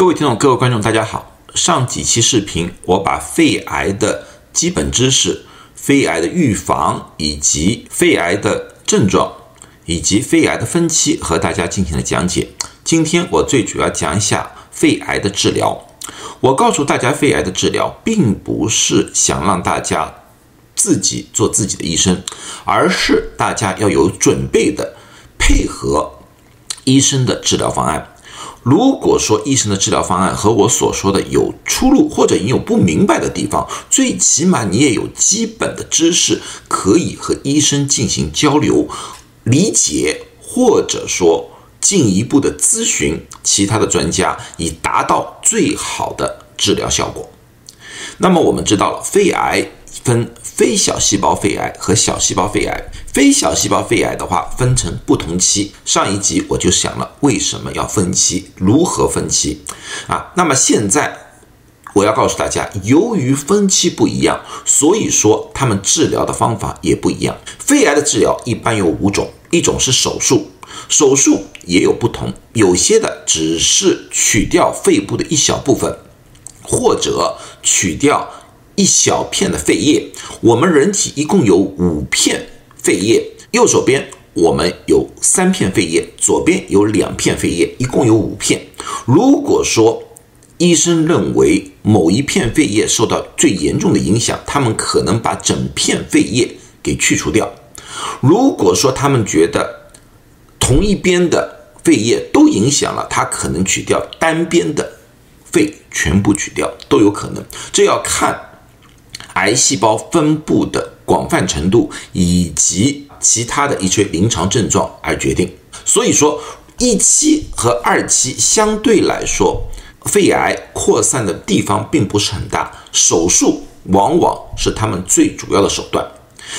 各位听众、各位观众，大家好。上几期视频，我把肺癌的基本知识、肺癌的预防以及肺癌的症状以及肺癌的分期和大家进行了讲解。今天我最主要讲一下肺癌的治疗。我告诉大家，肺癌的治疗并不是想让大家自己做自己的医生，而是大家要有准备的配合医生的治疗方案。如果说医生的治疗方案和我所说的有出入，或者你有不明白的地方，最起码你也有基本的知识可以和医生进行交流、理解，或者说进一步的咨询其他的专家，以达到最好的治疗效果。那么我们知道了，肺癌分非小细胞肺癌和小细胞肺癌。非小细胞肺癌的话，分成不同期。上一集我就想了，为什么要分期，如何分期啊？那么现在我要告诉大家，由于分期不一样，所以说他们治疗的方法也不一样。肺癌的治疗一般有五种，一种是手术，手术也有不同，有些的只是取掉肺部的一小部分，或者取掉一小片的肺叶。我们人体一共有五片。肺叶，右手边我们有三片肺叶，左边有两片肺叶，一共有五片。如果说医生认为某一片肺叶受到最严重的影响，他们可能把整片肺叶给去除掉。如果说他们觉得同一边的肺叶都影响了，他可能取掉单边的肺，全部取掉都有可能。这要看癌细胞分布的。广泛程度以及其他的一些临床症状而决定，所以说一期和二期相对来说，肺癌扩散的地方并不是很大，手术往往是他们最主要的手段。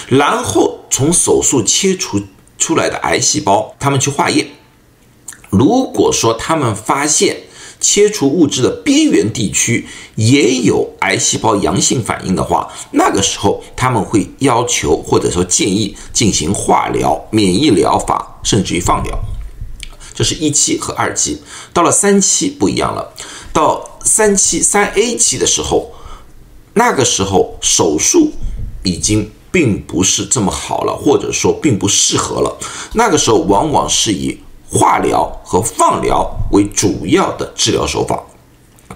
然后从手术切除出来的癌细胞，他们去化验，如果说他们发现。切除物质的边缘地区也有癌细胞阳性反应的话，那个时候他们会要求或者说建议进行化疗、免疫疗法，甚至于放疗。这是一期和二期。到了三期不一样了，到三期三 A 期的时候，那个时候手术已经并不是这么好了，或者说并不适合了。那个时候往往是以。化疗和放疗为主要的治疗手法。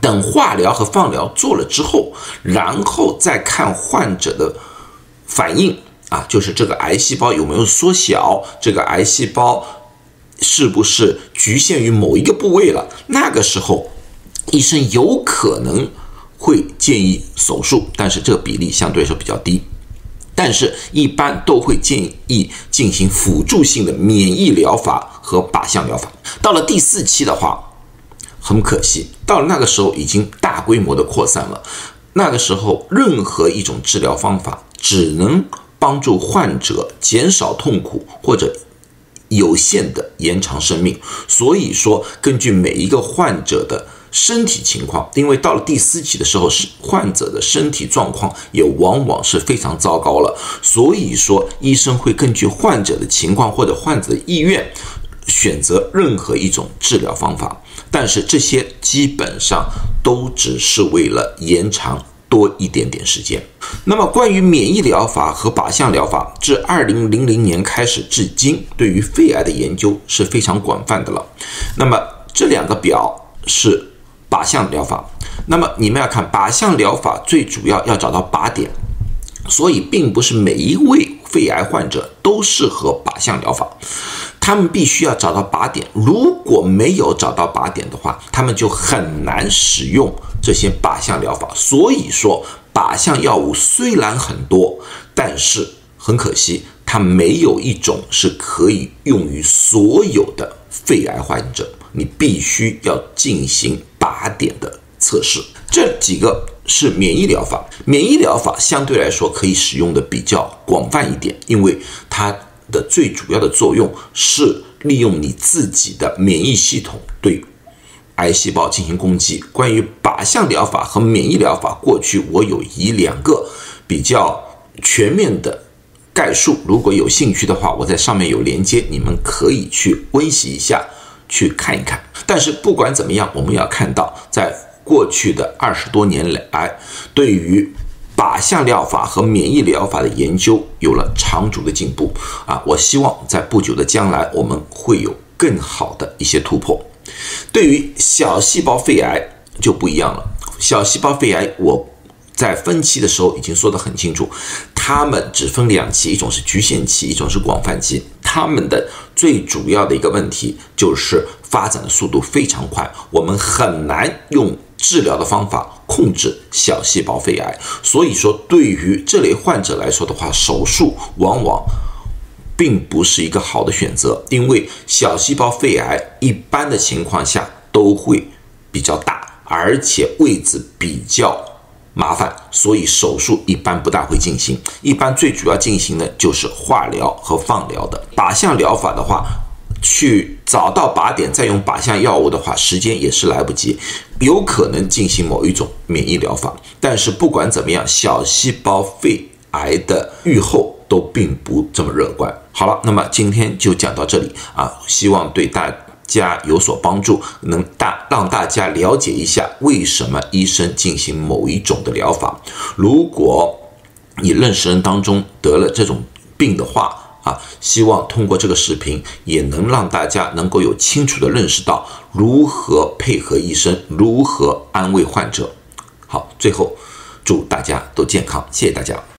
等化疗和放疗做了之后，然后再看患者的反应啊，就是这个癌细胞有没有缩小，这个癌细胞是不是局限于某一个部位了？那个时候，医生有可能会建议手术，但是这个比例相对来说比较低。但是，一般都会建议进行辅助性的免疫疗法和靶向疗法。到了第四期的话，很可惜，到了那个时候已经大规模的扩散了。那个时候，任何一种治疗方法只能帮助患者减少痛苦，或者有限的延长生命。所以说，根据每一个患者的。身体情况，因为到了第四期的时候，是患者的身体状况也往往是非常糟糕了，所以说医生会根据患者的情况或者患者的意愿，选择任何一种治疗方法，但是这些基本上都只是为了延长多一点点时间。那么关于免疫疗法和靶向疗法，自二零零零年开始至今，对于肺癌的研究是非常广泛的了。那么这两个表是。靶向疗法，那么你们要看靶向疗法最主要要找到靶点，所以并不是每一位肺癌患者都适合靶向疗法，他们必须要找到靶点，如果没有找到靶点的话，他们就很难使用这些靶向疗法。所以说，靶向药物虽然很多，但是很可惜，它没有一种是可以用于所有的肺癌患者。你必须要进行靶点的测试，这几个是免疫疗法。免疫疗法相对来说可以使用的比较广泛一点，因为它的最主要的作用是利用你自己的免疫系统对癌细胞进行攻击。关于靶向疗法和免疫疗法，过去我有一两个比较全面的概述，如果有兴趣的话，我在上面有连接，你们可以去温习一下。去看一看。但是不管怎么样，我们要看到，在过去的二十多年来，对于靶向疗法和免疫疗法的研究有了长足的进步啊！我希望在不久的将来，我们会有更好的一些突破。对于小细胞肺癌就不一样了，小细胞肺癌我在分期的时候已经说得很清楚，它们只分两期，一种是局限期，一种是广泛期。他们的最主要的一个问题就是发展的速度非常快，我们很难用治疗的方法控制小细胞肺癌。所以说，对于这类患者来说的话，手术往往并不是一个好的选择，因为小细胞肺癌一般的情况下都会比较大，而且位置比较。麻烦，所以手术一般不大会进行。一般最主要进行的就是化疗和放疗的。靶向疗法的话，去找到靶点再用靶向药物的话，时间也是来不及，有可能进行某一种免疫疗法。但是不管怎么样，小细胞肺癌的预后都并不这么乐观。好了，那么今天就讲到这里啊，希望对大。家有所帮助，能大让大家了解一下为什么医生进行某一种的疗法。如果你认识人当中得了这种病的话啊，希望通过这个视频也能让大家能够有清楚的认识到如何配合医生，如何安慰患者。好，最后祝大家都健康，谢谢大家。